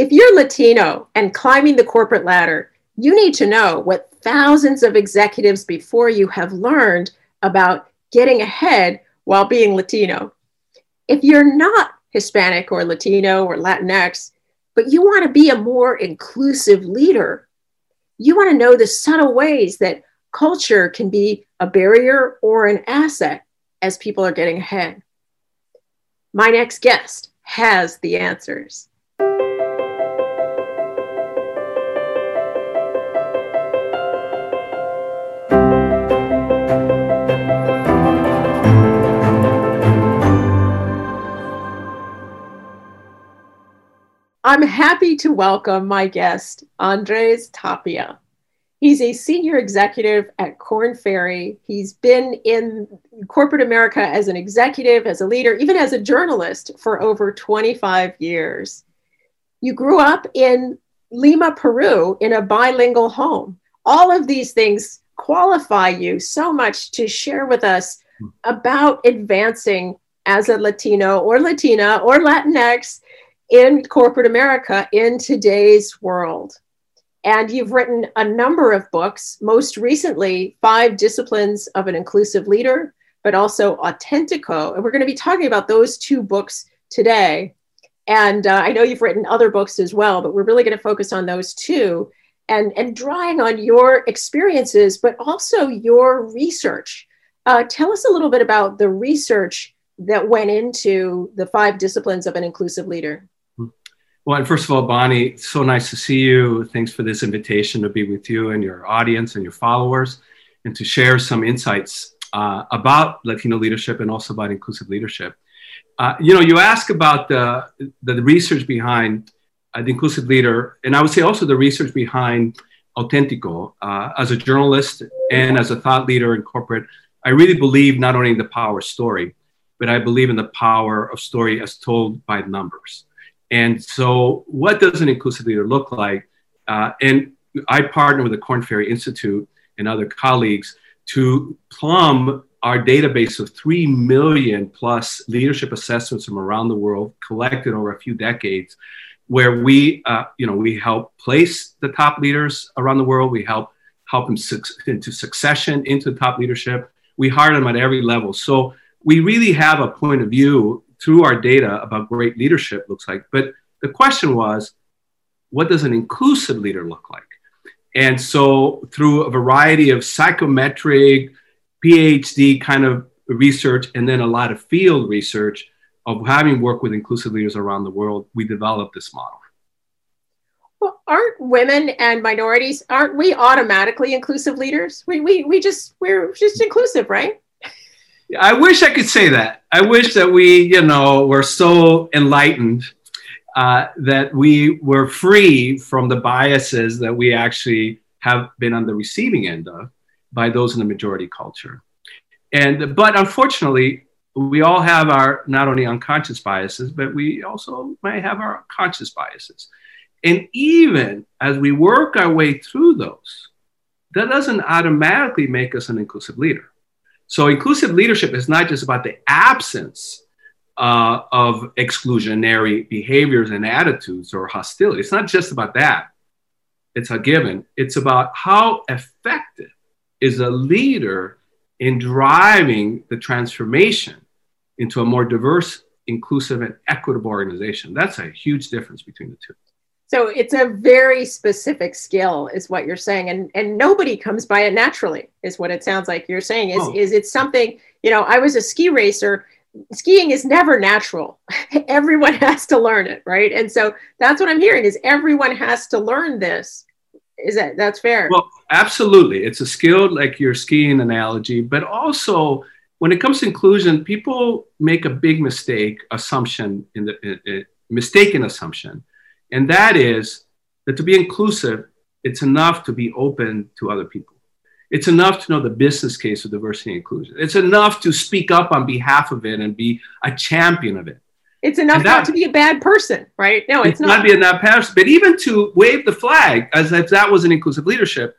If you're Latino and climbing the corporate ladder, you need to know what thousands of executives before you have learned about getting ahead while being Latino. If you're not Hispanic or Latino or Latinx, but you want to be a more inclusive leader, you want to know the subtle ways that culture can be a barrier or an asset as people are getting ahead. My next guest has the answers. I'm happy to welcome my guest, Andres Tapia. He's a senior executive at Korn Ferry. He's been in corporate America as an executive, as a leader, even as a journalist for over 25 years. You grew up in Lima, Peru, in a bilingual home. All of these things qualify you so much to share with us about advancing as a Latino or Latina or Latinx in corporate America in today's world. And you've written a number of books, most recently, Five Disciplines of an Inclusive Leader, but also Auténtico. And we're going to be talking about those two books today. And uh, I know you've written other books as well, but we're really going to focus on those two and, and drawing on your experiences, but also your research. Uh, tell us a little bit about the research that went into the five disciplines of an inclusive leader. Well, first of all, Bonnie, so nice to see you. Thanks for this invitation to be with you and your audience and your followers and to share some insights uh, about Latino leadership and also about inclusive leadership. Uh, you know, you ask about the, the research behind uh, the inclusive leader, and I would say also the research behind Auténtico. Uh, as a journalist and as a thought leader in corporate, I really believe not only in the power of story, but I believe in the power of story as told by numbers. And so, what does an inclusive leader look like? Uh, and I partner with the Korn Ferry Institute and other colleagues to plumb our database of 3 million plus leadership assessments from around the world collected over a few decades where we uh, you know we help place the top leaders around the world. We help help them su- into succession into top leadership. We hire them at every level. So we really have a point of view through our data about great leadership looks like. But the question was, what does an inclusive leader look like? And so, through a variety of psychometric, PhD kind of research, and then a lot of field research of having worked with inclusive leaders around the world, we developed this model. Well, aren't women and minorities aren't we automatically inclusive leaders? We we we just we're just inclusive, right? I wish I could say that. I wish that we, you know, were so enlightened uh, that we were free from the biases that we actually have been on the receiving end of by those in the majority culture. And but unfortunately, we all have our not only unconscious biases, but we also might have our conscious biases. And even as we work our way through those, that doesn't automatically make us an inclusive leader. So inclusive leadership is not just about the absence uh, of exclusionary behaviors and attitudes or hostility. It's not just about that. It's a given. It's about how effective is a leader in driving the transformation into a more diverse, inclusive, and equitable organization. That's a huge difference between the two. So it's a very specific skill, is what you're saying, and and nobody comes by it naturally, is what it sounds like you're saying. Is oh. is it something? You know, I was a ski racer. Skiing is never natural. everyone has to learn it, right? And so that's what I'm hearing is everyone has to learn this. Is that that's fair? Well, absolutely. It's a skill like your skiing analogy, but also when it comes to inclusion, people make a big mistake assumption in the uh, uh, mistaken assumption and that is that to be inclusive, it's enough to be open to other people. It's enough to know the business case of diversity and inclusion. It's enough to speak up on behalf of it and be a champion of it. It's enough that, not to be a bad person, right? No, it's, it's not. not be a bad person, but even to wave the flag as if that was an inclusive leadership.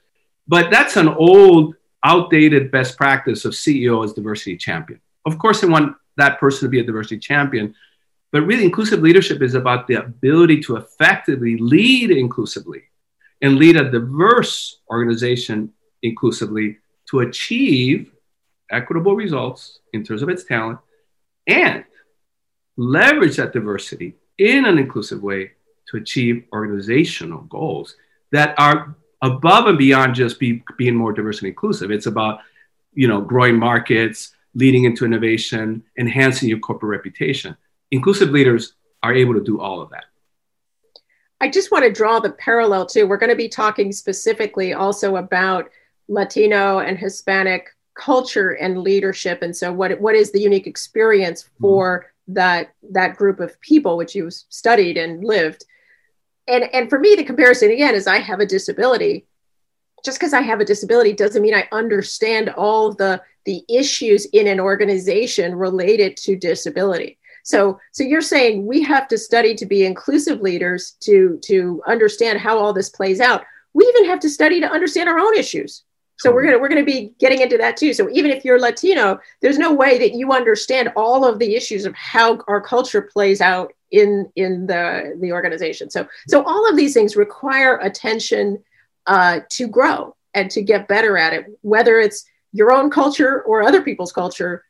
But that's an old, outdated best practice of CEO as diversity champion. Of course, they want that person to be a diversity champion, But really, inclusive leadership is about the ability to effectively lead inclusively and lead a diverse organization inclusively to achieve equitable results in terms of its talent and leverage that diversity in an inclusive way to achieve organizational goals that are above and beyond just be, being more diverse and inclusive. It's about, you know, growing markets, leading into innovation, enhancing your corporate reputation. Inclusive leaders are able to do all of that. I just want to draw the parallel too. We're going to be talking specifically also about Latino and Hispanic culture and leadership, and so what what is the unique experience mm-hmm. for mm-hmm. that that group of people which you studied and lived. And and for me, the comparison again is I have a disability. Just because I have a disability doesn't mean I understand all the the issues in an organization related to disability. So, so you're saying we have to study to be inclusive leaders to to understand how all this plays out. We even have to study to understand our own issues. So we're gonna we're gonna be getting into that too. So even if you're Latino, there's no way that you understand all of the issues of how our culture plays out in in the the organization. So so all of these things require attention uh, to grow and to get better at it, whether it's your own culture or other people's culture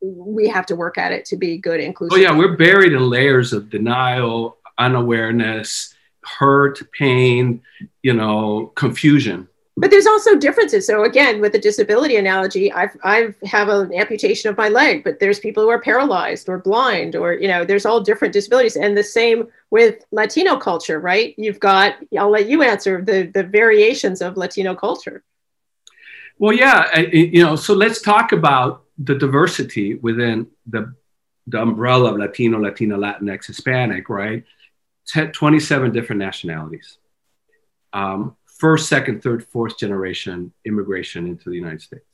we have to work at it to be good inclusive. Oh yeah, we're buried in layers of denial, unawareness, hurt, pain, you know, confusion. But there's also differences. So again, with the disability analogy, I've I've have an amputation of my leg, but there's people who are paralyzed or blind, or you know, there's all different disabilities. And the same with Latino culture, right? You've got. I'll let you answer the the variations of Latino culture. Well, yeah, you know, so let's talk about the diversity within the, the umbrella of Latino, Latina, Latinx, Hispanic, right? 27 different nationalities. Um, first, second, third, fourth generation immigration into the United States.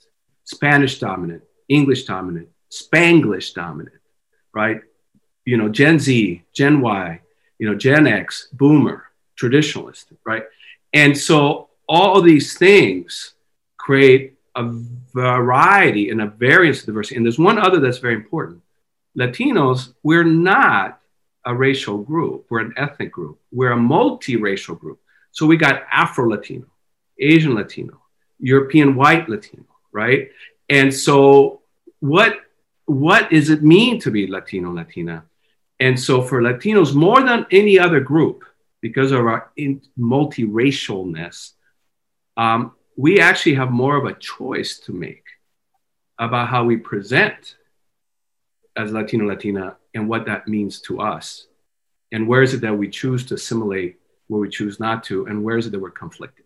Spanish dominant, English dominant, Spanglish dominant, right? You know, Gen Z, Gen Y, you know, Gen X, Boomer, traditionalist, right? And so all these things create a variety and a variance of diversity. And there's one other that's very important. Latinos, we're not a racial group, we're an ethnic group, we're a multiracial group. So we got Afro Latino, Asian Latino, European white Latino, right? And so what what does it mean to be Latino Latina? And so for Latinos, more than any other group, because of our multiracialness, um, we actually have more of a choice to make about how we present as Latino Latina and what that means to us. And where is it that we choose to assimilate, where we choose not to, and where is it that we're conflicted?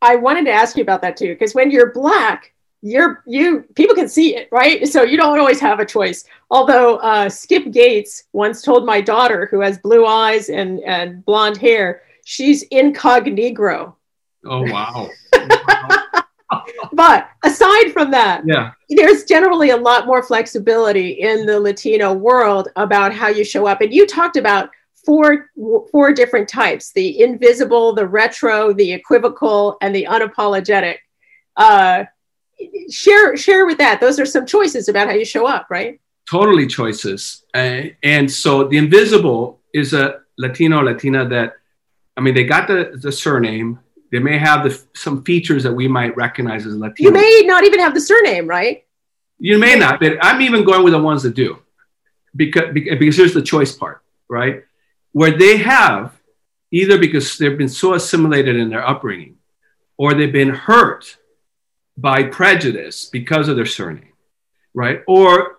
I wanted to ask you about that too, because when you're black, you're you people can see it, right? So you don't always have a choice. Although uh, Skip Gates once told my daughter, who has blue eyes and and blonde hair, she's incognito. Oh wow! but aside from that, yeah, there's generally a lot more flexibility in the Latino world about how you show up. And you talked about four four different types: the invisible, the retro, the equivocal, and the unapologetic. Uh, share share with that. Those are some choices about how you show up, right? Totally choices. Uh, and so the invisible is a Latino Latina that, I mean, they got the the surname they may have the, some features that we might recognize as Latino. You may not even have the surname, right? You may not, but I'm even going with the ones that do, because because here's the choice part, right? Where they have either because they've been so assimilated in their upbringing, or they've been hurt by prejudice because of their surname, right? Or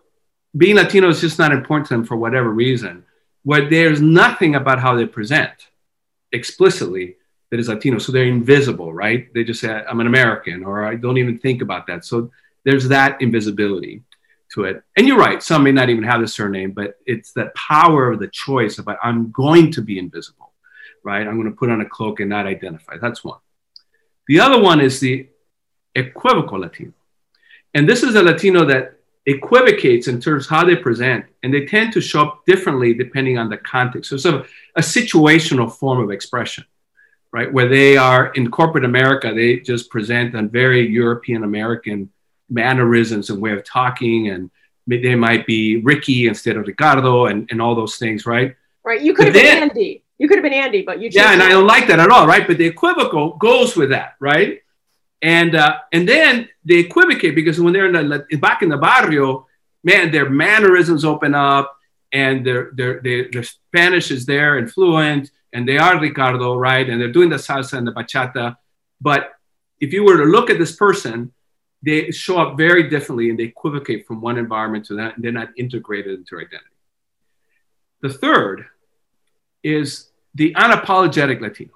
being Latino is just not important to them for whatever reason, where there's nothing about how they present explicitly that is Latino. So they're invisible, right? They just say, I'm an American, or I don't even think about that. So there's that invisibility to it. And you're right, some may not even have the surname, but it's that power of the choice about I'm going to be invisible, right? I'm going to put on a cloak and not identify. That's one. The other one is the equivocal Latino. And this is a Latino that equivocates in terms of how they present, and they tend to show up differently depending on the context. So it's a situational form of expression right? Where they are in corporate America, they just present a very European American mannerisms and way of talking and they might be Ricky instead of Ricardo and, and all those things, right? Right. You could have been Andy. You could have been Andy, but you yeah, and I don't like that at all, right? But the equivocal goes with that, right? And uh, and then they equivocate because when they're in the back in the barrio, man, their mannerisms open up, and their their their, their Spanish is there and fluent, and they are Ricardo, right? And they're doing the salsa and the bachata. But if you were to look at this person, they show up very differently and they equivocate from one environment to that, and they're not integrated into identity. The third is the unapologetic Latino,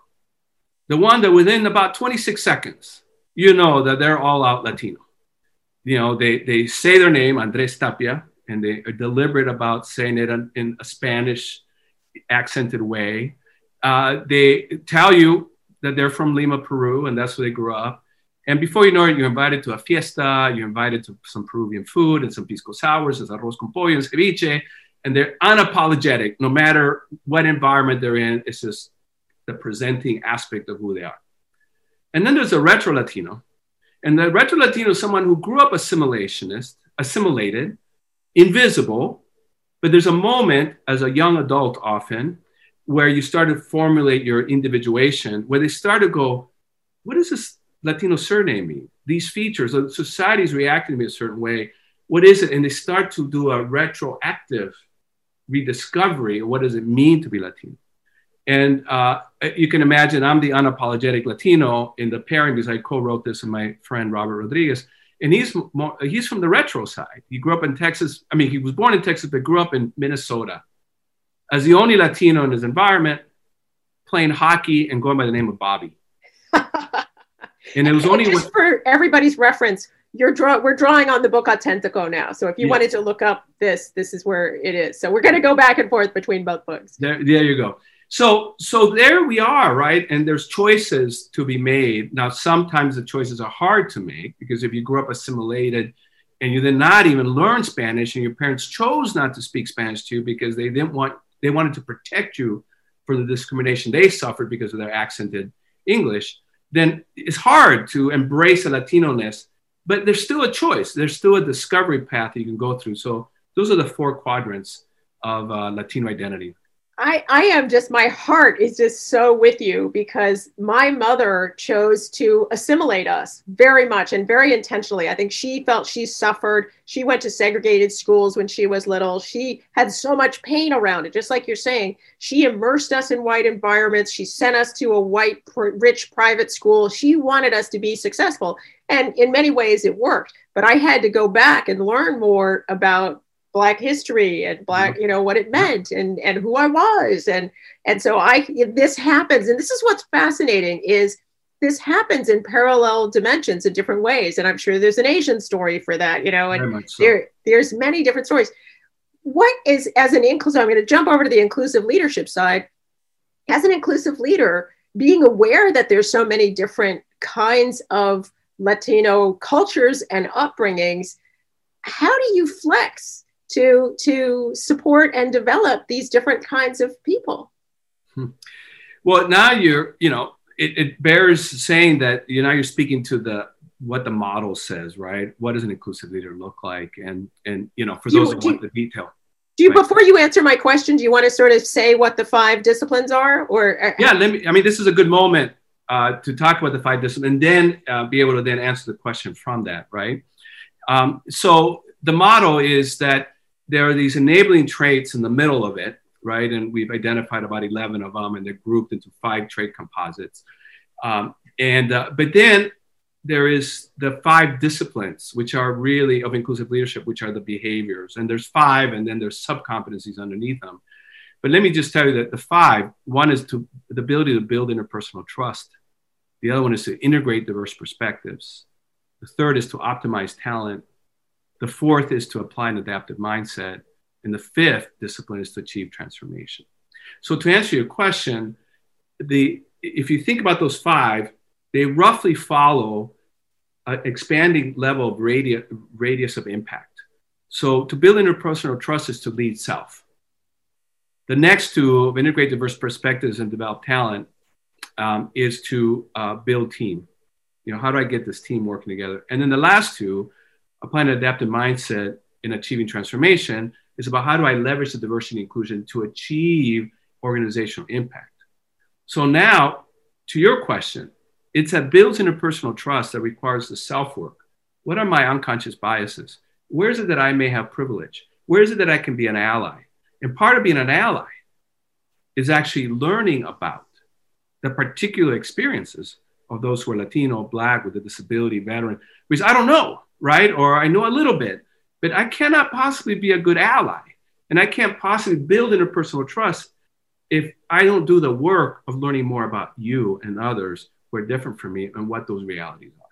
the one that within about 26 seconds, you know that they're all out Latino. You know, they, they say their name, Andres Tapia, and they are deliberate about saying it in, in a Spanish accented way. Uh, they tell you that they're from Lima, Peru, and that's where they grew up. And before you know it, you're invited to a fiesta, you're invited to some Peruvian food and some pisco sours, and arroz con pollo and ceviche, and they're unapologetic no matter what environment they're in. It's just the presenting aspect of who they are. And then there's a retro Latino. And the retro Latino is someone who grew up assimilationist, assimilated, invisible, but there's a moment as a young adult often where you start to formulate your individuation, where they start to go, what does this Latino surname mean? These features, society is reacting to me a certain way. What is it? And they start to do a retroactive rediscovery of what does it mean to be Latino. And uh, you can imagine I'm the unapologetic Latino in the pairing because I co-wrote this with my friend Robert Rodriguez. And he's more, he's from the retro side. He grew up in Texas. I mean, he was born in Texas, but grew up in Minnesota. As the only Latino in his environment, playing hockey and going by the name of Bobby. and it was only just with, for everybody's reference you're draw we're drawing on the book Auténtico now. So if you wanted to look up this, this is where it is. So we're going to go back and forth between both books. There, there you go. So so there we are, right? And there's choices to be made. Now sometimes the choices are hard to make because if you grew up assimilated and you did not even learn Spanish and your parents chose not to speak Spanish to you because they didn't want they wanted to protect you for the discrimination they suffered because of their accented English, then it's hard to embrace a Latino ness but there's still a choice. There's still a discovery path you can go through. So those are the four quadrants of uh, Latino identity. I, I am just, my heart is just so with you because my mother chose to assimilate us very much and very intentionally. I think she felt she suffered. She went to segregated schools when she was little. She had so much pain around it. Just like you're saying, she immersed us in white environments. She sent us to a white, rich private school. She wanted us to be successful. And in many ways, it worked. But I had to go back and learn more about black history and black mm-hmm. you know what it meant and and who i was and and so i this happens and this is what's fascinating is this happens in parallel dimensions in different ways and i'm sure there's an asian story for that you know and so. there there's many different stories what is as an inclusive i'm going to jump over to the inclusive leadership side as an inclusive leader being aware that there's so many different kinds of latino cultures and upbringings how do you flex to to support and develop these different kinds of people. Hmm. well now you're you know it, it bears saying that you know you're speaking to the what the model says right? What does an inclusive leader look like? And and you know for those who want the detail. do you right? before you answer my question do you want to sort of say what the five disciplines are or uh, yeah let me i mean this is a good moment uh, to talk about the five disciplines and then uh, be able to then answer the question from that right? Um, so the model is that there are these enabling traits in the middle of it, right? And we've identified about 11 of them, and they're grouped into five trait composites. Um, and uh, but then there is the five disciplines, which are really of inclusive leadership, which are the behaviors. And there's five, and then there's sub competencies underneath them. But let me just tell you that the five one is to the ability to build interpersonal trust. The other one is to integrate diverse perspectives. The third is to optimize talent. The fourth is to apply an adaptive mindset. And the fifth discipline is to achieve transformation. So to answer your question, the if you think about those five, they roughly follow an expanding level of radius, radius of impact. So to build interpersonal trust is to lead self. The next two, integrate diverse perspectives and develop talent, um, is to uh, build team. You know, how do I get this team working together? And then the last two, applying an adaptive mindset in achieving transformation is about how do I leverage the diversity and inclusion to achieve organizational impact. So now, to your question, it's that builds interpersonal trust that requires the self work. What are my unconscious biases? Where is it that I may have privilege? Where is it that I can be an ally? And part of being an ally is actually learning about the particular experiences of those who are Latino, Black, with a disability, veteran, because I don't know, right? Or I know a little bit, but I cannot possibly be a good ally. And I can't possibly build interpersonal trust if I don't do the work of learning more about you and others who are different from me and what those realities are.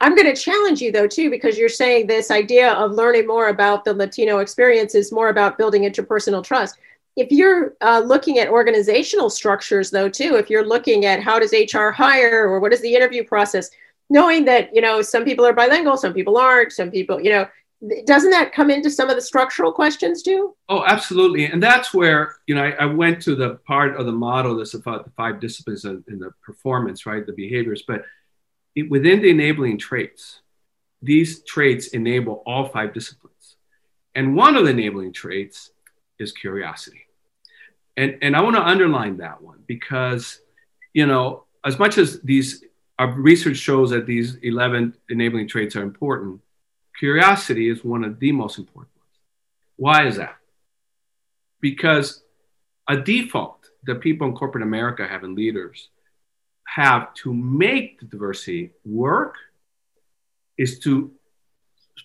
I'm going to challenge you though too because you're saying this idea of learning more about the Latino experience is more about building interpersonal trust. If you're uh, looking at organizational structures though too, if you're looking at how does HR hire or what is the interview process, knowing that you know some people are bilingual, some people aren't, some people you know doesn't that come into some of the structural questions too? Oh, absolutely. And that's where, you know, I, I went to the part of the model that's about the five disciplines in, in the performance, right? The behaviors. But it, within the enabling traits, these traits enable all five disciplines. And one of the enabling traits is curiosity. And, and I want to underline that one because, you know, as much as these, our research shows that these 11 enabling traits are important, curiosity is one of the most important ones. Why is that? Because a default that people in corporate America have and leaders have to make the diversity work is to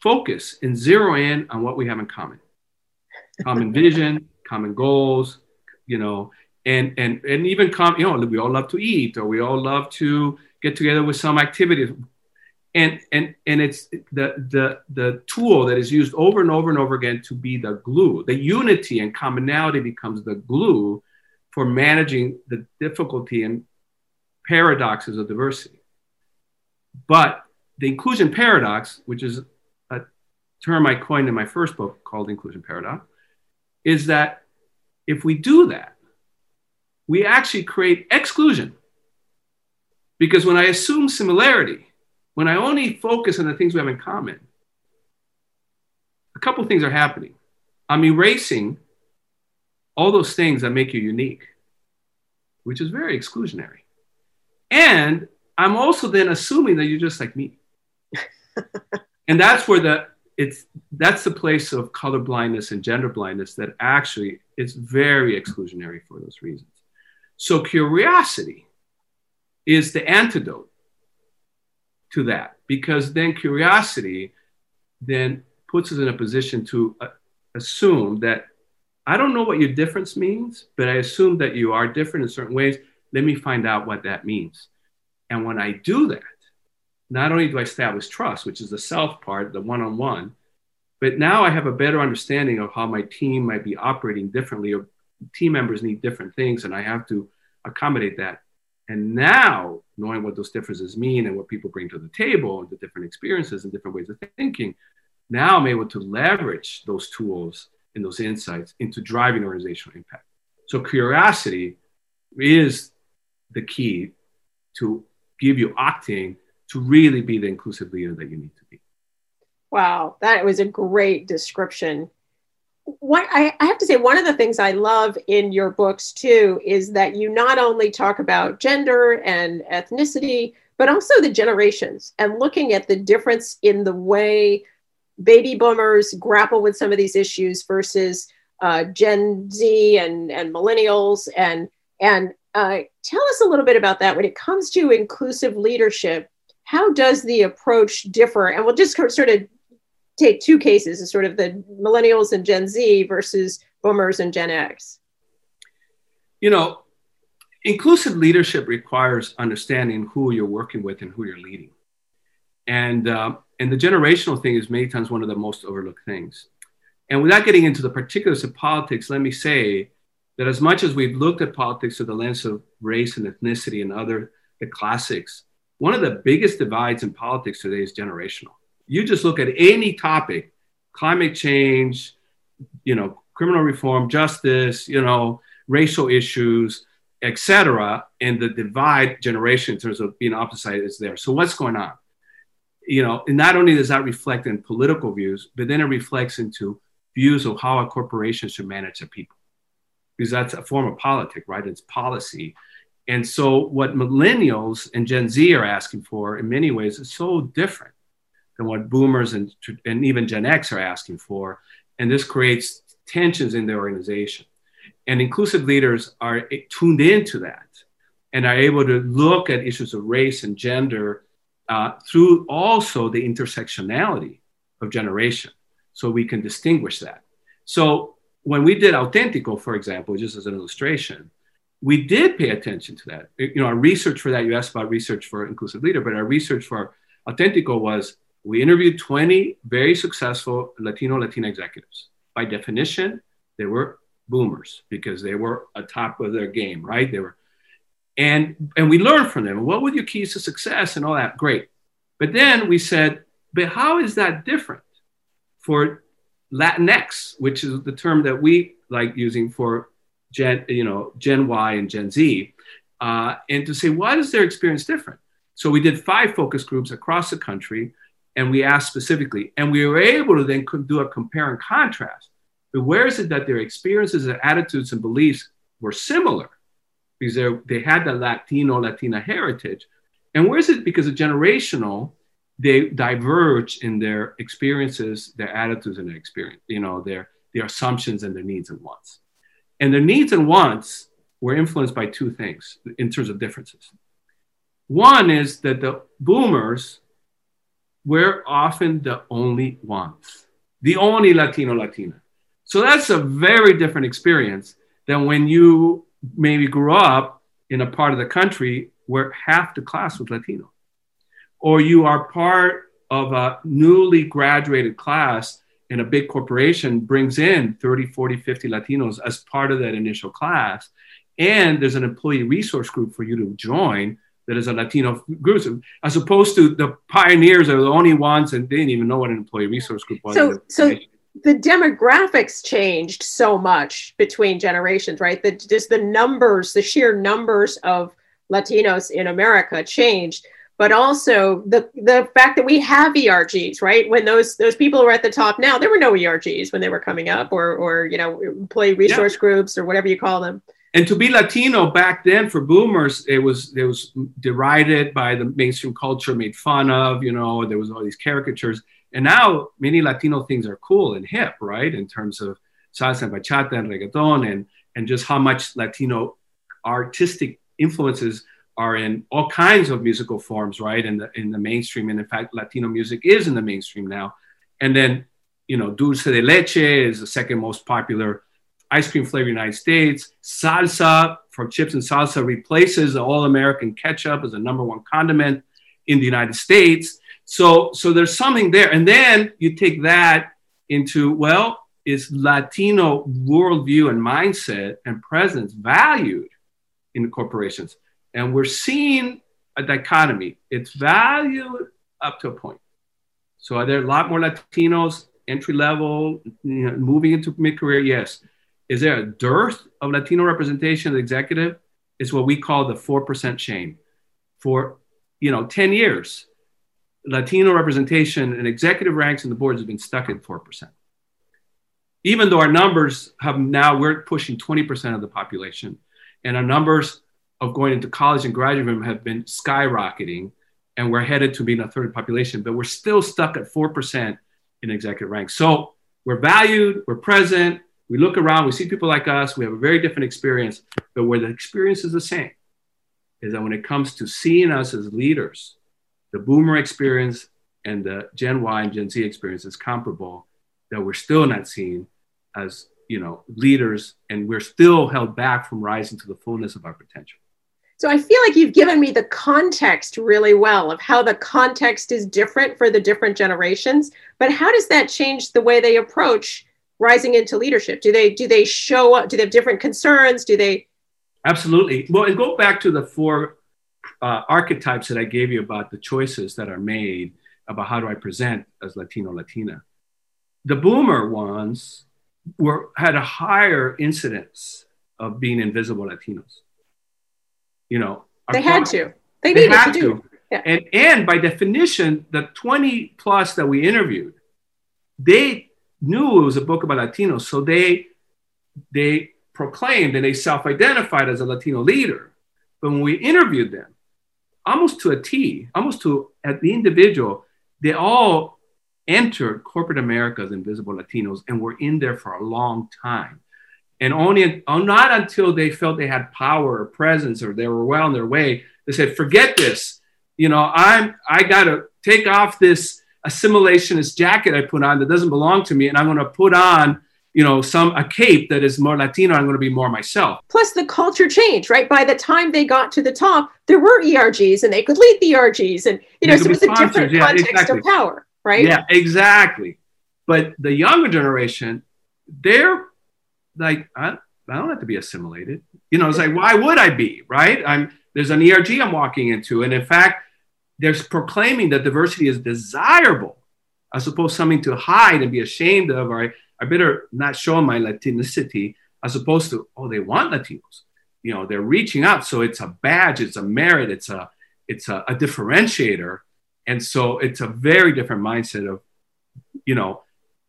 focus and zero in on what we have in common common vision common goals you know and and and even come you know we all love to eat or we all love to get together with some activities and and and it's the the the tool that is used over and over and over again to be the glue. The unity and commonality becomes the glue for managing the difficulty and paradoxes of diversity. But the inclusion paradox which is a term i coined in my first book called inclusion paradox is that if we do that we actually create exclusion because when i assume similarity when I only focus on the things we have in common, a couple things are happening. I'm erasing all those things that make you unique, which is very exclusionary. And I'm also then assuming that you're just like me. and that's where the it's that's the place of color blindness and gender blindness that actually is very exclusionary for those reasons. So curiosity is the antidote to that because then curiosity then puts us in a position to uh, assume that I don't know what your difference means, but I assume that you are different in certain ways. Let me find out what that means. And when I do that, not only do I establish trust, which is the self part, the one on one, but now I have a better understanding of how my team might be operating differently, or team members need different things, and I have to accommodate that. And now, knowing what those differences mean and what people bring to the table and the different experiences and different ways of thinking, now I'm able to leverage those tools and those insights into driving organizational impact. So, curiosity is the key to give you octane to really be the inclusive leader that you need to be. Wow, that was a great description what I, I, have to say, one of the things I love in your books too is that you not only talk about gender and ethnicity, but also the generations and looking at the difference in the way baby boomers grapple with some of these issues versus uh, Gen Z and, and millennials. And, and uh, tell us a little bit about that when it comes to inclusive leadership. How does the approach differ? And we'll just sort of take two cases as sort of the millennials and Gen Z versus boomers and Gen X? You know, inclusive leadership requires understanding who you're working with and who you're leading. And, uh, and the generational thing is many times one of the most overlooked things. And without getting into the particulars of politics, let me say that as much as we've looked at politics through the lens of race and ethnicity and other the classics, one of the biggest divides in politics today is generational you just look at any topic, climate change, you know, criminal reform, justice, you know, racial issues, etc., and the divide generation in terms of being opposite is there. So what's going on? you know, and not only does that reflect in political views, but then it reflects into views of how a corporation should manage their people. Because that's a form of politics, right? It's policy. And so what millennials and Gen Z are asking for in many ways is so different than what boomers and, and even Gen X are asking for. And this creates tensions in the organization. And inclusive leaders are tuned into that and are able to look at issues of race and gender uh, through also the intersectionality of generation. So we can distinguish that. So when we did Auténtico, for example, just as an illustration, we did pay attention to that. You know, our research for that, you asked about research for inclusive leader, but our research for Auténtico was we interviewed 20 very successful Latino, Latina executives. By definition, they were boomers because they were atop of their game, right? They were, and and we learned from them. What were your keys to success and all that? Great. But then we said, but how is that different for Latinx, which is the term that we like using for Gen, you know, Gen Y and Gen Z, uh, and to say why is their experience different? So we did five focus groups across the country, and we asked specifically, and we were able to then do a compare and contrast. But where is it that their experiences and attitudes and beliefs were similar? Because they had the Latino, Latina heritage. And where is it because of generational, they diverge in their experiences, their attitudes and their experience, you know, their, their assumptions and their needs and wants. And their needs and wants were influenced by two things in terms of differences. One is that the boomers were often the only ones, the only Latino Latina. So that's a very different experience than when you maybe grew up in a part of the country where half the class was Latino, or you are part of a newly graduated class and a big corporation brings in 30, 40, 50 Latinos as part of that initial class. And there's an employee resource group for you to join that is a Latino group, as opposed to the pioneers are the only ones and they didn't even know what an employee resource group was. So, so the demographics changed so much between generations, right? That just the numbers, the sheer numbers of Latinos in America changed, but also the the fact that we have ERGs, right? When those those people were at the top now, there were no ERGs when they were coming up, or or you know, employee resource yeah. groups or whatever you call them. And to be Latino back then for boomers, it was it was derided by the mainstream culture, made fun of. You know, there was all these caricatures and now many Latino things are cool and hip, right? In terms of salsa and bachata and reggaeton and, and just how much Latino artistic influences are in all kinds of musical forms, right? In the in the mainstream. And in fact, Latino music is in the mainstream now. And then, you know, dulce de leche is the second most popular ice cream flavor United States. Salsa from chips and salsa replaces the all-American ketchup as the number one condiment in the United States. So, so there's something there. And then you take that into, well, is Latino worldview and mindset and presence valued in corporations? And we're seeing a dichotomy. It's valued up to a point. So are there a lot more Latinos entry level, you know, moving into mid career? Yes. Is there a dearth of Latino representation in the executive? It's what we call the 4% shame. For, you know, 10 years, Latino representation in executive ranks and the boards has been stuck at 4%. Even though our numbers have now, we're pushing 20% of the population, and our numbers of going into college and graduate have been skyrocketing, and we're headed to being a third population, but we're still stuck at 4% in executive ranks. So we're valued, we're present, we look around, we see people like us, we have a very different experience, but where the experience is the same is that when it comes to seeing us as leaders, the boomer experience and the Gen Y and Gen Z experience is comparable, that we're still not seen as you know leaders, and we're still held back from rising to the fullness of our potential. So I feel like you've given me the context really well of how the context is different for the different generations. But how does that change the way they approach rising into leadership? Do they do they show up? Do they have different concerns? Do they? Absolutely. Well, and go back to the four uh, archetypes that I gave you about the choices that are made about how do I present as Latino Latina. The boomer ones were had a higher incidence of being invisible Latinos. You know, they had to. They, they had to. to. Yeah. And and by definition, the 20 plus that we interviewed, they knew it was a book about Latinos, so they they proclaimed and they self-identified as a Latino leader. But when we interviewed them, almost to a T, almost to at the individual, they all entered corporate America as invisible Latinos and were in there for a long time. And only oh, not until they felt they had power or presence or they were well on their way, they said, forget this. You know, I'm I gotta take off this assimilationist jacket I put on that doesn't belong to me, and I'm gonna put on you know some a cape that is more latino i'm going to be more myself. Plus the culture changed right? By the time they got to the top there were ergs and they could lead the ergs and you know so it was a different yeah, context exactly. of power right? Yeah exactly. But the younger generation they're like I, I don't have to be assimilated. You know it's like why would i be? Right? I'm there's an erg i'm walking into and in fact they're proclaiming that diversity is desirable as opposed to something to hide and be ashamed of or I better not show my Latinicity as opposed to, oh, they want Latinos. You know, they're reaching out. So it's a badge, it's a merit, it's a it's a, a differentiator. And so it's a very different mindset of, you know,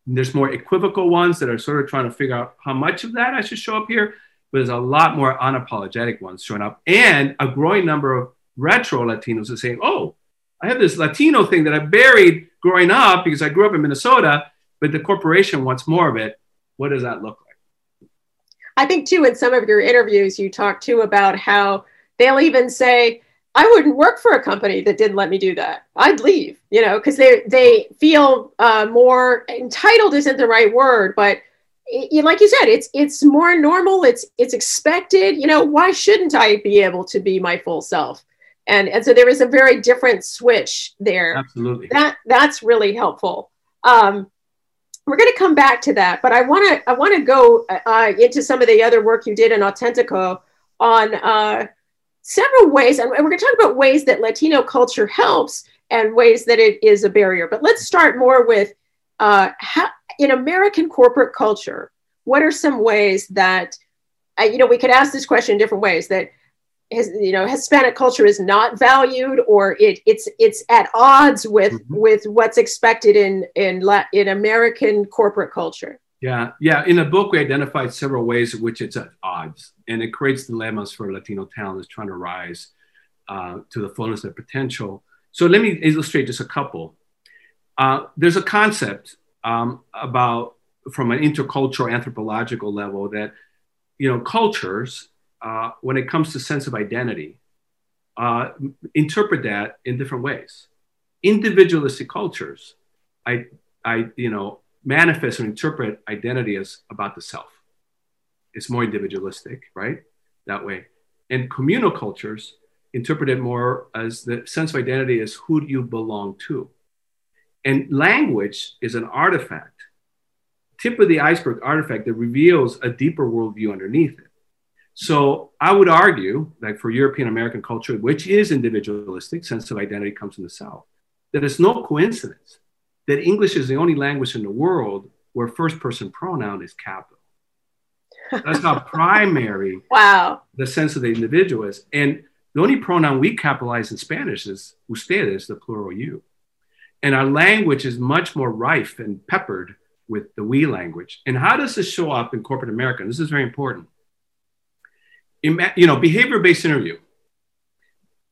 there's more equivocal ones that are sort of trying to figure out how much of that I should show up here, but there's a lot more unapologetic ones showing up, and a growing number of retro Latinos are saying, "Oh, I have this Latino thing that I buried growing up because I grew up in Minnesota, but the corporation wants more of it. What does that look like? I think too, in some of your interviews, you talk too about how they'll even say, I wouldn't work for a company that didn't let me do that. I'd leave, you know, because they they feel uh, more entitled isn't the right word, but it, like you said, it's it's more normal. It's it's expected. You know, why shouldn't I be able to be my full self? And and so there is a very different switch there. Absolutely. That that's really helpful. Um, we're going to come back to that, but I want to I want to go uh, into some of the other work you did in Auténtico on uh, several ways, and we're going to talk about ways that Latino culture helps and ways that it is a barrier. But let's start more with uh, how, in American corporate culture. What are some ways that uh, you know we could ask this question in different ways that his, you know Hispanic culture is not valued or it it's it's at odds with mm-hmm. with what's expected in in in American corporate culture. Yeah, yeah. In the book, we identified several ways in which it's at odds, and it creates dilemmas for Latino talent that's trying to rise uh, to the fullness of potential. So let me illustrate just a couple. Uh, there's a concept um, about from an intercultural anthropological level that you know cultures uh, when it comes to sense of identity, uh, interpret that in different ways. Individualistic cultures, I, I, you know, manifest or interpret identity as about the self. It's more individualistic, right? That way. And communal cultures interpret it more as the sense of identity as who do you belong to. And language is an artifact, tip of the iceberg artifact that reveals a deeper worldview underneath it. So I would argue, like for European American culture, which is individualistic, sense of identity comes from the South, that it's no coincidence that English is the only language in the world where first person pronoun is capital. That's how primary wow. the sense of the individual is. And the only pronoun we capitalize in Spanish is ustedes, the plural you. And our language is much more rife and peppered with the we language. And how does this show up in corporate America? This is very important you know, behavior-based interview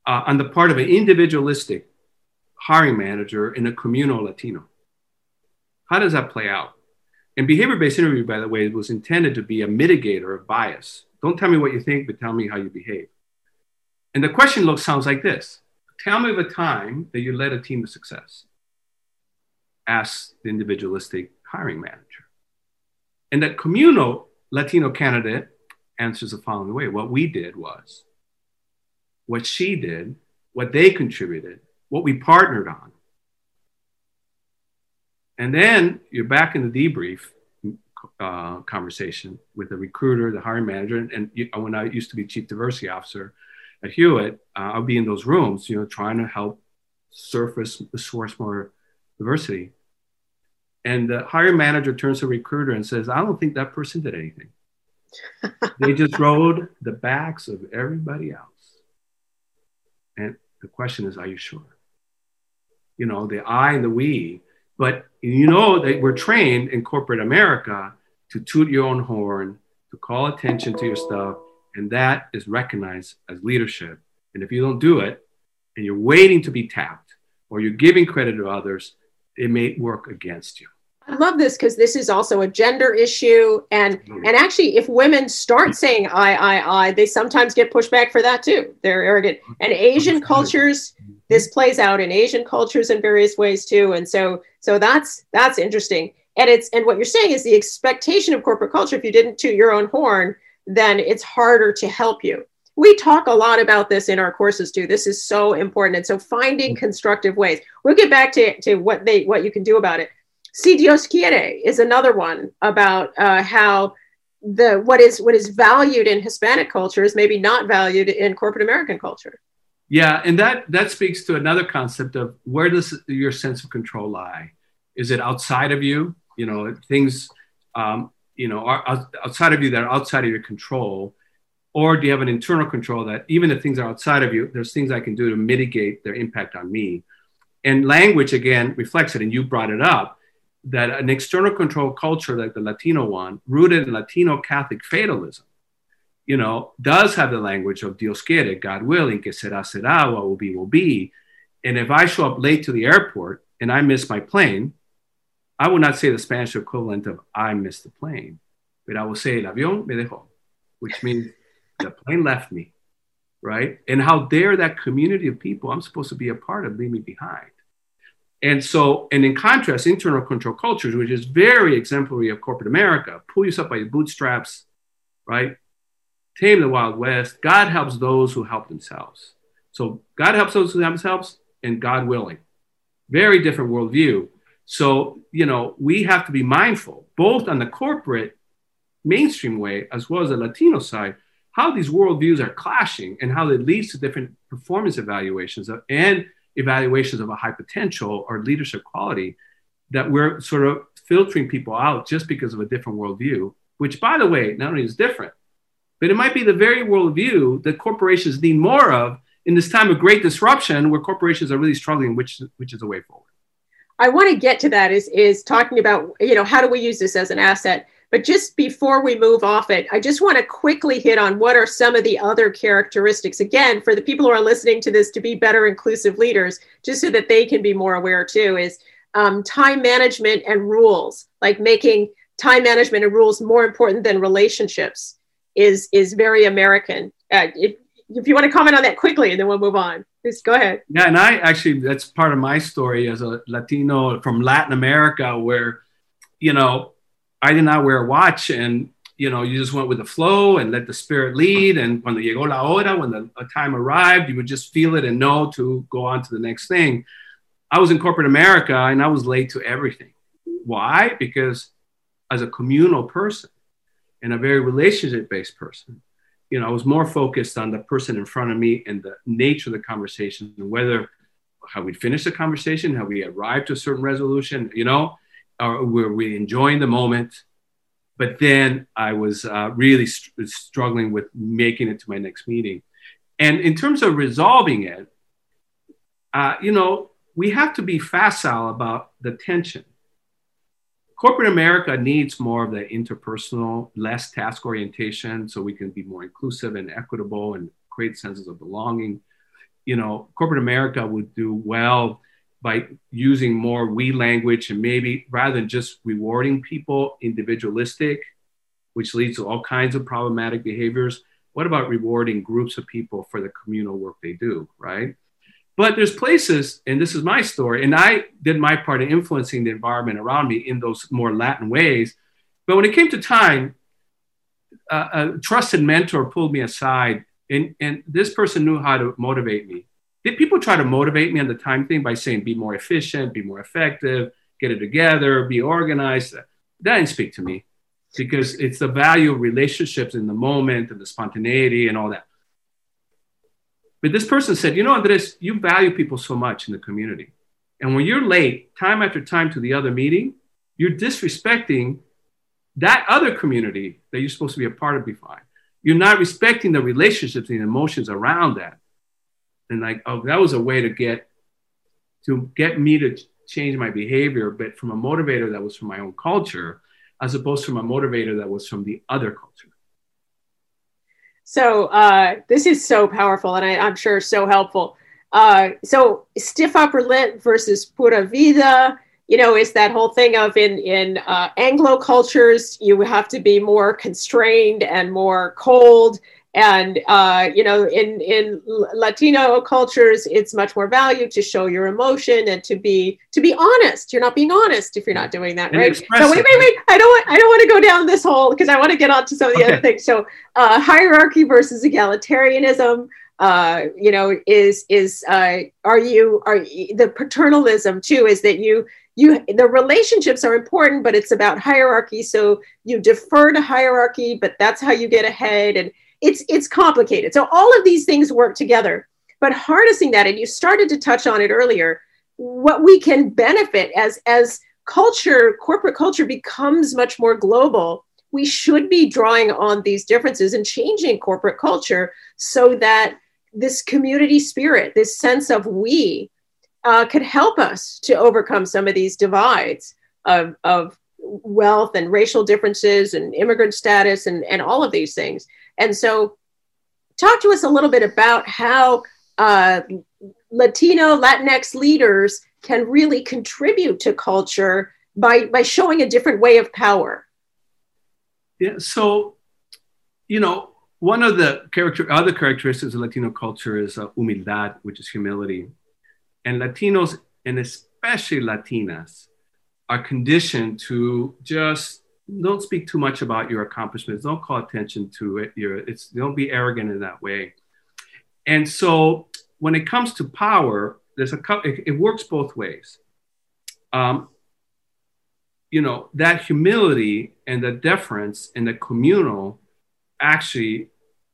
uh, on the part of an individualistic hiring manager in a communal Latino. How does that play out? And behavior-based interview, by the way, was intended to be a mitigator of bias. Don't tell me what you think, but tell me how you behave. And the question looks sounds like this: Tell me of a time that you led a team to success. Ask the individualistic hiring manager. And that communal Latino candidate answers the following way What we did was, what she did, what they contributed, what we partnered on. And then you're back in the debrief uh, conversation with the recruiter, the hiring manager. And, and you, when I used to be chief diversity officer at Hewitt, uh, I'll be in those rooms, you know, trying to help surface, source more diversity. And the hiring manager turns to the recruiter and says, I don't think that person did anything they just rode the backs of everybody else. And The question is, are you sure? You know, the I and the we. But you know that we're trained in corporate America to toot your own horn, to call attention to your stuff, and that is recognized as leadership. And if you don't do it, and you're waiting to be tapped, or you're giving credit to others, it may work against you. I love this because this is also a gender issue, and mm-hmm. and actually, if women start saying "I, I, I," they sometimes get pushback for that too. They're arrogant. And Asian cultures, mm-hmm. this plays out in Asian cultures in various ways too. And so, so that's that's interesting. And it's and what you're saying is the expectation of corporate culture. If you didn't toot your own horn, then it's harder to help you. We talk a lot about this in our courses too. This is so important. And so, finding mm-hmm. constructive ways. We'll get back to to what they what you can do about it Si Dios quiere is another one about uh, how the what is what is valued in Hispanic culture is maybe not valued in corporate American culture. Yeah, and that that speaks to another concept of where does your sense of control lie? Is it outside of you? You know, things um, you know are outside of you that are outside of your control, or do you have an internal control that even if things are outside of you, there's things I can do to mitigate their impact on me? And language again reflects it, and you brought it up that an external control culture like the Latino one, rooted in Latino Catholic fatalism, you know, does have the language of Dios quiere, God willing, que será, será, what will be, will be. And if I show up late to the airport and I miss my plane, I will not say the Spanish equivalent of I missed the plane, but I will say el avión me dejó, which means the plane left me, right? And how dare that community of people I'm supposed to be a part of leave me behind. And so, and in contrast, internal control cultures, which is very exemplary of corporate America, pull yourself by your bootstraps, right? Tame the Wild West. God helps those who help themselves. So God helps those who help themselves and God willing. Very different worldview. So, you know, we have to be mindful, both on the corporate mainstream way as well as the Latino side, how these worldviews are clashing and how it leads to different performance evaluations and evaluations of a high potential or leadership quality that we're sort of filtering people out just because of a different worldview, which, by the way, not only is different, but it might be the very worldview that corporations need more of in this time of great disruption where corporations are really struggling, which, which is a way forward. I want to get to that is, is talking about, you know, how do we use this as an asset? But just before we move off it, I just want to quickly hit on what are some of the other characteristics, again, for the people who are listening to this to be better inclusive leaders, just so that they can be more aware too, is um, time management and rules, like making time management and rules more important than relationships is, is very American. Uh, if, if you want to comment on that quickly, and then we'll move on. Please go ahead. Yeah, and I actually, that's part of my story as a Latino from Latin America, where, you know, I did not wear a watch and you know, you just went with the flow and let the spirit lead. And when the llegó la hora, when the time arrived, you would just feel it and know to go on to the next thing. I was in corporate America and I was late to everything. Why? Because as a communal person and a very relationship based person, you know, I was more focused on the person in front of me and the nature of the conversation and whether how we finish the conversation, how we arrived to a certain resolution, you know, or were we enjoying the moment? But then I was uh, really st- struggling with making it to my next meeting. And in terms of resolving it, uh, you know, we have to be facile about the tension. Corporate America needs more of the interpersonal, less task orientation, so we can be more inclusive and equitable and create senses of belonging. You know, corporate America would do well by using more we language and maybe rather than just rewarding people individualistic, which leads to all kinds of problematic behaviors. What about rewarding groups of people for the communal work they do, right? But there's places, and this is my story, and I did my part in influencing the environment around me in those more Latin ways. But when it came to time, uh, a trusted mentor pulled me aside, and, and this person knew how to motivate me people try to motivate me on the time thing by saying be more efficient, be more effective, get it together, be organized? That didn't speak to me because it's the value of relationships in the moment and the spontaneity and all that. But this person said, you know, Andres, you value people so much in the community. And when you're late, time after time to the other meeting, you're disrespecting that other community that you're supposed to be a part of before. You're not respecting the relationships and emotions around that. And like oh that was a way to get to get me to change my behavior but from a motivator that was from my own culture as opposed from a motivator that was from the other culture. So uh, this is so powerful and I, am sure so helpful. Uh, so stiff upper lip versus pura vida you know, is that whole thing of in in uh, Anglo cultures, you have to be more constrained and more cold, and uh, you know, in in Latino cultures, it's much more valued to show your emotion and to be to be honest. You're not being honest if you're not doing that, right? So wait, wait, wait. I don't want I don't want to go down this hole because I want to get on to some of the okay. other things. So uh, hierarchy versus egalitarianism uh, you know, is is uh, are you are the paternalism too? Is that you you the relationships are important but it's about hierarchy so you defer to hierarchy but that's how you get ahead and it's it's complicated so all of these things work together but harnessing that and you started to touch on it earlier what we can benefit as as culture corporate culture becomes much more global we should be drawing on these differences and changing corporate culture so that this community spirit this sense of we uh, could help us to overcome some of these divides of, of wealth and racial differences and immigrant status and, and all of these things. And so, talk to us a little bit about how uh, Latino, Latinx leaders can really contribute to culture by, by showing a different way of power. Yeah, so, you know, one of the character, other characteristics of Latino culture is uh, humildad, which is humility and Latinos, and especially Latinas, are conditioned to just don't speak too much about your accomplishments. Don't call attention to it. You're, it's don't be arrogant in that way. And so when it comes to power, there's a it, it works both ways. Um, you know that humility and the deference and the communal actually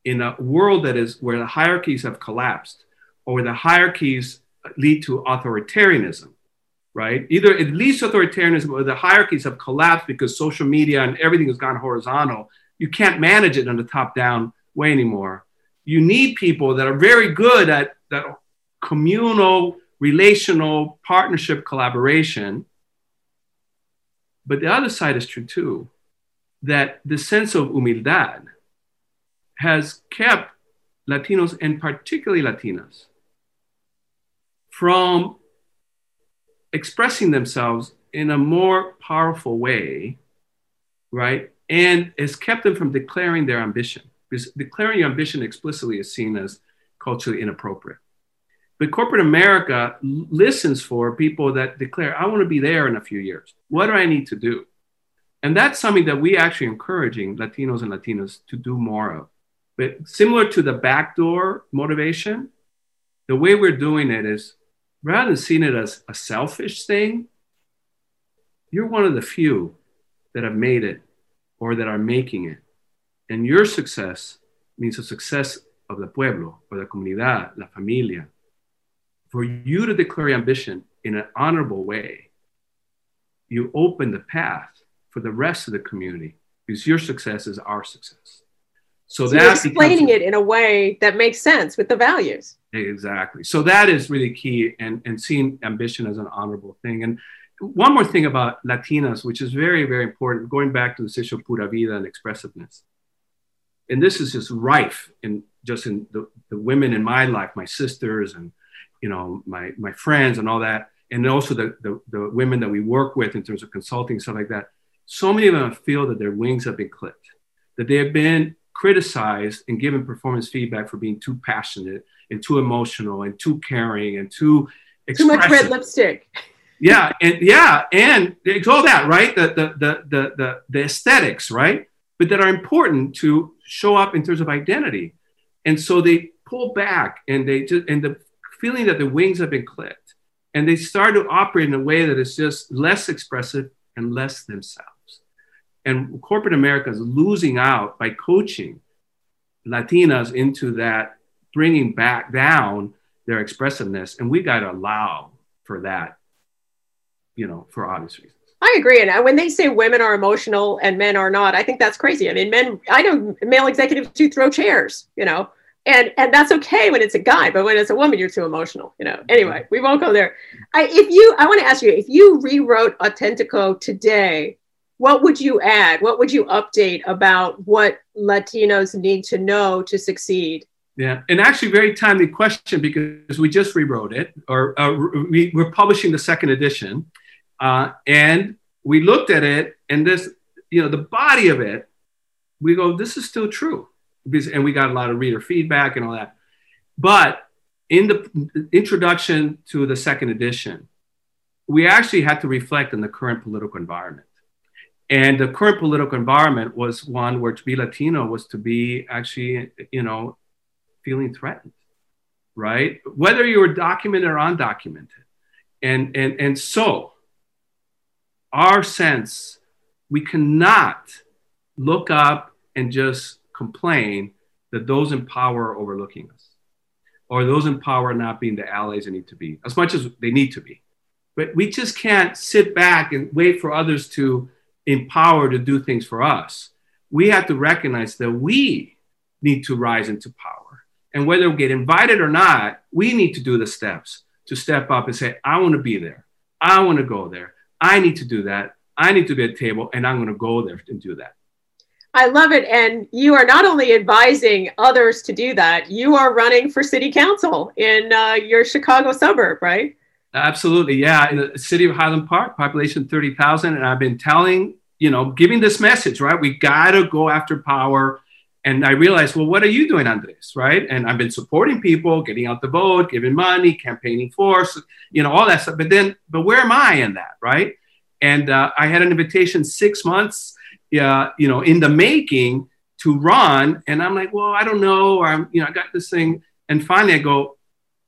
in a world that is where the hierarchies have collapsed or where the hierarchies lead to authoritarianism, right? Either at least authoritarianism or the hierarchies have collapsed because social media and everything has gone horizontal. You can't manage it in a top down way anymore. You need people that are very good at that communal, relational partnership collaboration. But the other side is true too that the sense of humildad has kept Latinos and particularly Latinas from expressing themselves in a more powerful way, right? And has kept them from declaring their ambition because declaring your ambition explicitly is seen as culturally inappropriate. But corporate America listens for people that declare, I want to be there in a few years. What do I need to do? And that's something that we actually encouraging Latinos and Latinas to do more of. But similar to the backdoor motivation, the way we're doing it is rather than seeing it as a selfish thing, you're one of the few that have made it or that are making it. And your success means the success of the pueblo or the comunidad, la familia. For you to declare ambition in an honorable way, you open the path for the rest of the community because your success is our success. So, so that's explaining becomes, it in a way that makes sense with the values. Exactly. So that is really key and, and seeing ambition as an honorable thing. And one more thing about Latinas, which is very, very important, going back to this issue of pura vida and expressiveness. And this is just rife in just in the, the women in my life, my sisters and you know, my my friends and all that, and also the, the, the women that we work with in terms of consulting, stuff like that. So many of them feel that their wings have been clipped, that they have been criticized and given performance feedback for being too passionate and too emotional and too caring and too expressive. too much red lipstick. yeah, and yeah, and it's all that, right? The, the the the the the aesthetics, right? But that are important to show up in terms of identity. And so they pull back and they just and the feeling that the wings have been clipped. And they start to operate in a way that is just less expressive and less themselves. And corporate America is losing out by coaching Latinas into that bringing back down their expressiveness. And we got to allow for that, you know, for obvious reasons. I agree. And uh, when they say women are emotional and men are not, I think that's crazy. I mean, men, I know male executives do throw chairs, you know, and and that's okay when it's a guy but when it's a woman you're too emotional you know anyway we won't go there I, if you i want to ask you if you rewrote Auténtico today what would you add what would you update about what latinos need to know to succeed yeah and actually very timely question because we just rewrote it or uh, we, we're publishing the second edition uh, and we looked at it and this you know the body of it we go this is still true because, and we got a lot of reader feedback and all that. But in the introduction to the second edition, we actually had to reflect on the current political environment. And the current political environment was one where to be Latino was to be actually, you know, feeling threatened, right? Whether you were documented or undocumented. And, and, and so, our sense, we cannot look up and just complain that those in power are overlooking us or those in power are not being the allies they need to be as much as they need to be. But we just can't sit back and wait for others to empower to do things for us. We have to recognize that we need to rise into power. And whether we get invited or not, we need to do the steps to step up and say, I want to be there. I want to go there. I need to do that. I need to be at the table and I'm going to go there and do that. I love it. And you are not only advising others to do that, you are running for city council in uh, your Chicago suburb, right? Absolutely. Yeah. In the city of Highland Park, population 30,000. And I've been telling, you know, giving this message, right? We got to go after power. And I realized, well, what are you doing, Andres? Right. And I've been supporting people, getting out the vote, giving money, campaigning for, you know, all that stuff. But then, but where am I in that? Right. And uh, I had an invitation six months yeah, you know, in the making to run. And I'm like, well, I don't know. I'm, you know, I got this thing. And finally I go,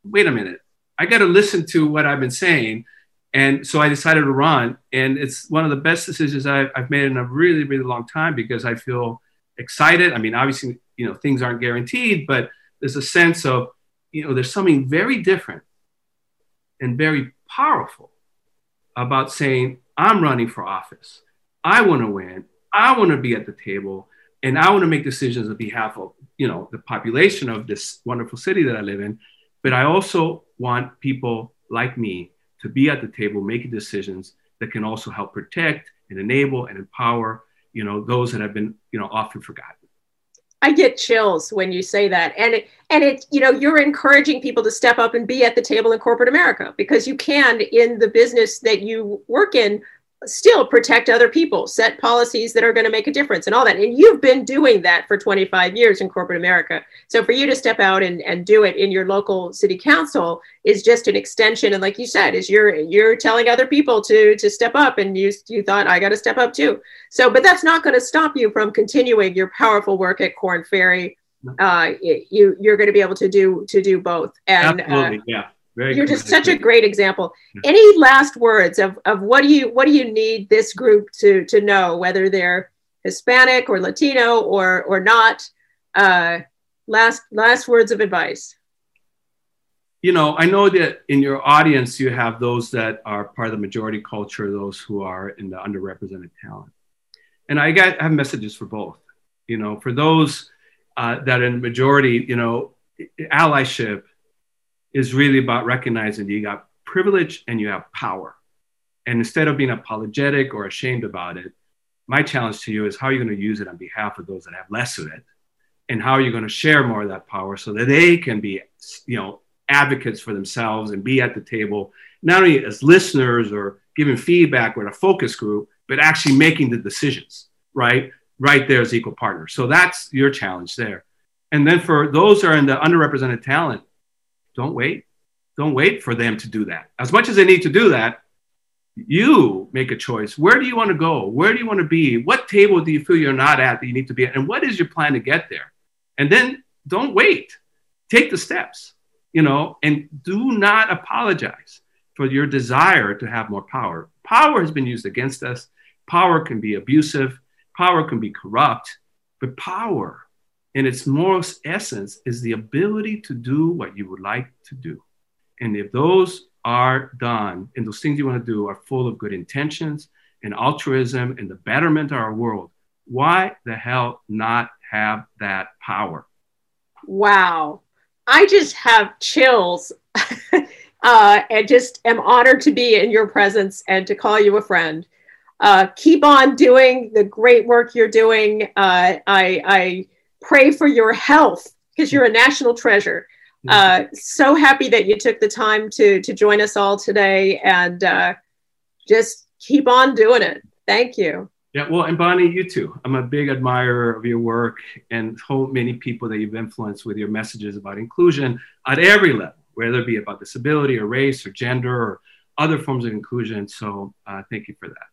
wait a minute. I got to listen to what I've been saying. And so I decided to run. And it's one of the best decisions I've, I've made in a really, really long time because I feel excited. I mean, obviously, you know, things aren't guaranteed, but there's a sense of, you know, there's something very different and very powerful about saying, I'm running for office. I want to win. I want to be at the table and I want to make decisions on behalf of, you know, the population of this wonderful city that I live in. But I also want people like me to be at the table making decisions that can also help protect and enable and empower, you know, those that have been, you know, often forgotten. I get chills when you say that. And it, and it, you know, you're encouraging people to step up and be at the table in corporate America because you can in the business that you work in still protect other people, set policies that are going to make a difference and all that. And you've been doing that for 25 years in corporate America. So for you to step out and, and do it in your local city council is just an extension. And like you said, is you're you're telling other people to to step up and you you thought I got to step up too. So but that's not going to stop you from continuing your powerful work at Korn Ferry. Uh, you you're going to be able to do to do both. And Absolutely, uh, yeah very You're just such a great example. Any last words of, of what do you what do you need this group to to know, whether they're Hispanic or Latino or or not? Uh, last last words of advice. You know, I know that in your audience you have those that are part of the majority culture, those who are in the underrepresented talent, and I got I have messages for both. You know, for those uh, that in majority, you know, allyship is really about recognizing that you got privilege and you have power. And instead of being apologetic or ashamed about it, my challenge to you is how are you going to use it on behalf of those that have less of it? And how are you going to share more of that power so that they can be, you know, advocates for themselves and be at the table, not only as listeners or giving feedback with a focus group, but actually making the decisions, right? Right there as equal partners. So that's your challenge there. And then for those are in the underrepresented talent, don't wait. Don't wait for them to do that. As much as they need to do that, you make a choice. Where do you want to go? Where do you want to be? What table do you feel you're not at that you need to be at? And what is your plan to get there? And then don't wait. Take the steps, you know, and do not apologize for your desire to have more power. Power has been used against us. Power can be abusive. Power can be corrupt. But power in its most essence is the ability to do what you would like to do. And if those are done and those things you want to do are full of good intentions and altruism and the betterment of our world, why the hell not have that power? Wow. I just have chills. uh, and just am honored to be in your presence and to call you a friend. Uh, keep on doing the great work you're doing. Uh, I, I pray for your health because you're a national treasure. Uh, so happy that you took the time to to join us all today, and uh, just keep on doing it. Thank you. Yeah, well, and Bonnie, you too. I'm a big admirer of your work and so many people that you've influenced with your messages about inclusion at every level, whether it be about disability or race or gender or other forms of inclusion. So uh, thank you for that.